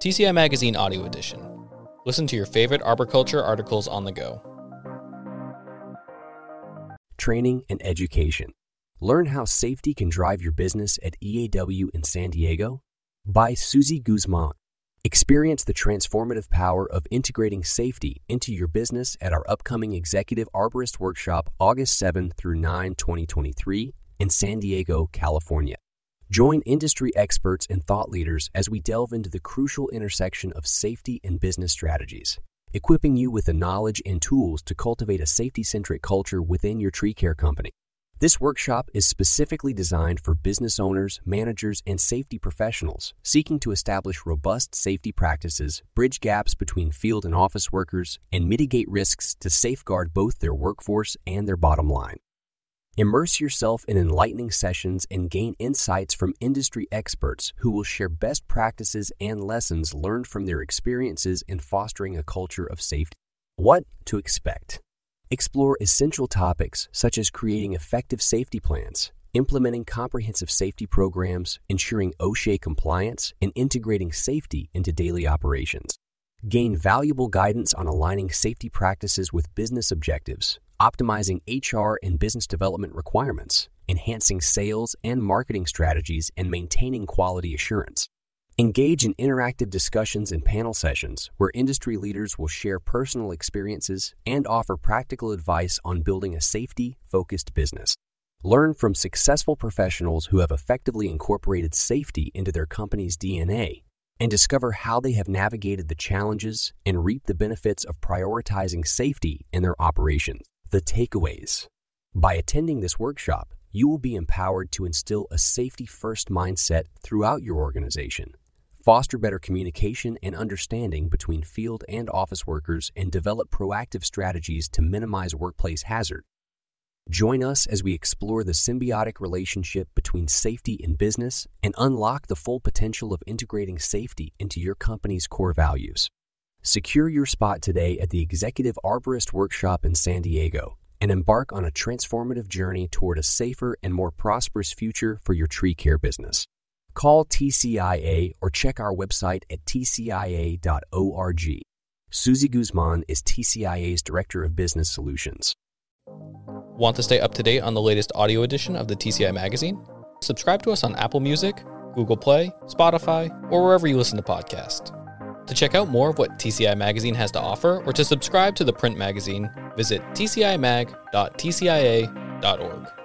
TCI Magazine Audio Edition. Listen to your favorite arboriculture articles on the go. Training and education. Learn how safety can drive your business at EAW in San Diego by Suzi Guzman. Experience the transformative power of integrating safety into your business at our upcoming Executive Arborist Workshop August 7 through 9, 2023 in San Diego, California. Join industry experts and thought leaders as we delve into the crucial intersection of safety and business strategies, equipping you with the knowledge and tools to cultivate a safety centric culture within your tree care company. This workshop is specifically designed for business owners, managers, and safety professionals seeking to establish robust safety practices, bridge gaps between field and office workers, and mitigate risks to safeguard both their workforce and their bottom line. Immerse yourself in enlightening sessions and gain insights from industry experts who will share best practices and lessons learned from their experiences in fostering a culture of safety. What to expect? Explore essential topics such as creating effective safety plans, implementing comprehensive safety programs, ensuring OSHA compliance, and integrating safety into daily operations. Gain valuable guidance on aligning safety practices with business objectives, optimizing HR and business development requirements, enhancing sales and marketing strategies, and maintaining quality assurance. Engage in interactive discussions and panel sessions where industry leaders will share personal experiences and offer practical advice on building a safety focused business. Learn from successful professionals who have effectively incorporated safety into their company's DNA and discover how they have navigated the challenges and reap the benefits of prioritizing safety in their operations. The takeaways. By attending this workshop, you will be empowered to instill a safety first mindset throughout your organization foster better communication and understanding between field and office workers, and develop proactive strategies to minimize workplace hazard. Join us as we explore the symbiotic relationship between safety and business and unlock the full potential of integrating safety into your company's core values. Secure your spot today at the Executive Arborist Workshop in San Diego and embark on a transformative journey toward a safer and more prosperous future for your tree care business. Call TCIA or check our website at tcia.org. Suzi Guzman is TCIA's Director of Business Solutions. Want to stay up to date on the latest audio edition of the TCI magazine? Subscribe to us on Apple Music, Google Play, Spotify, or wherever you listen to podcasts. To check out more of what TCI Magazine has to offer or to subscribe to the print magazine, visit tcimag.tcia.org.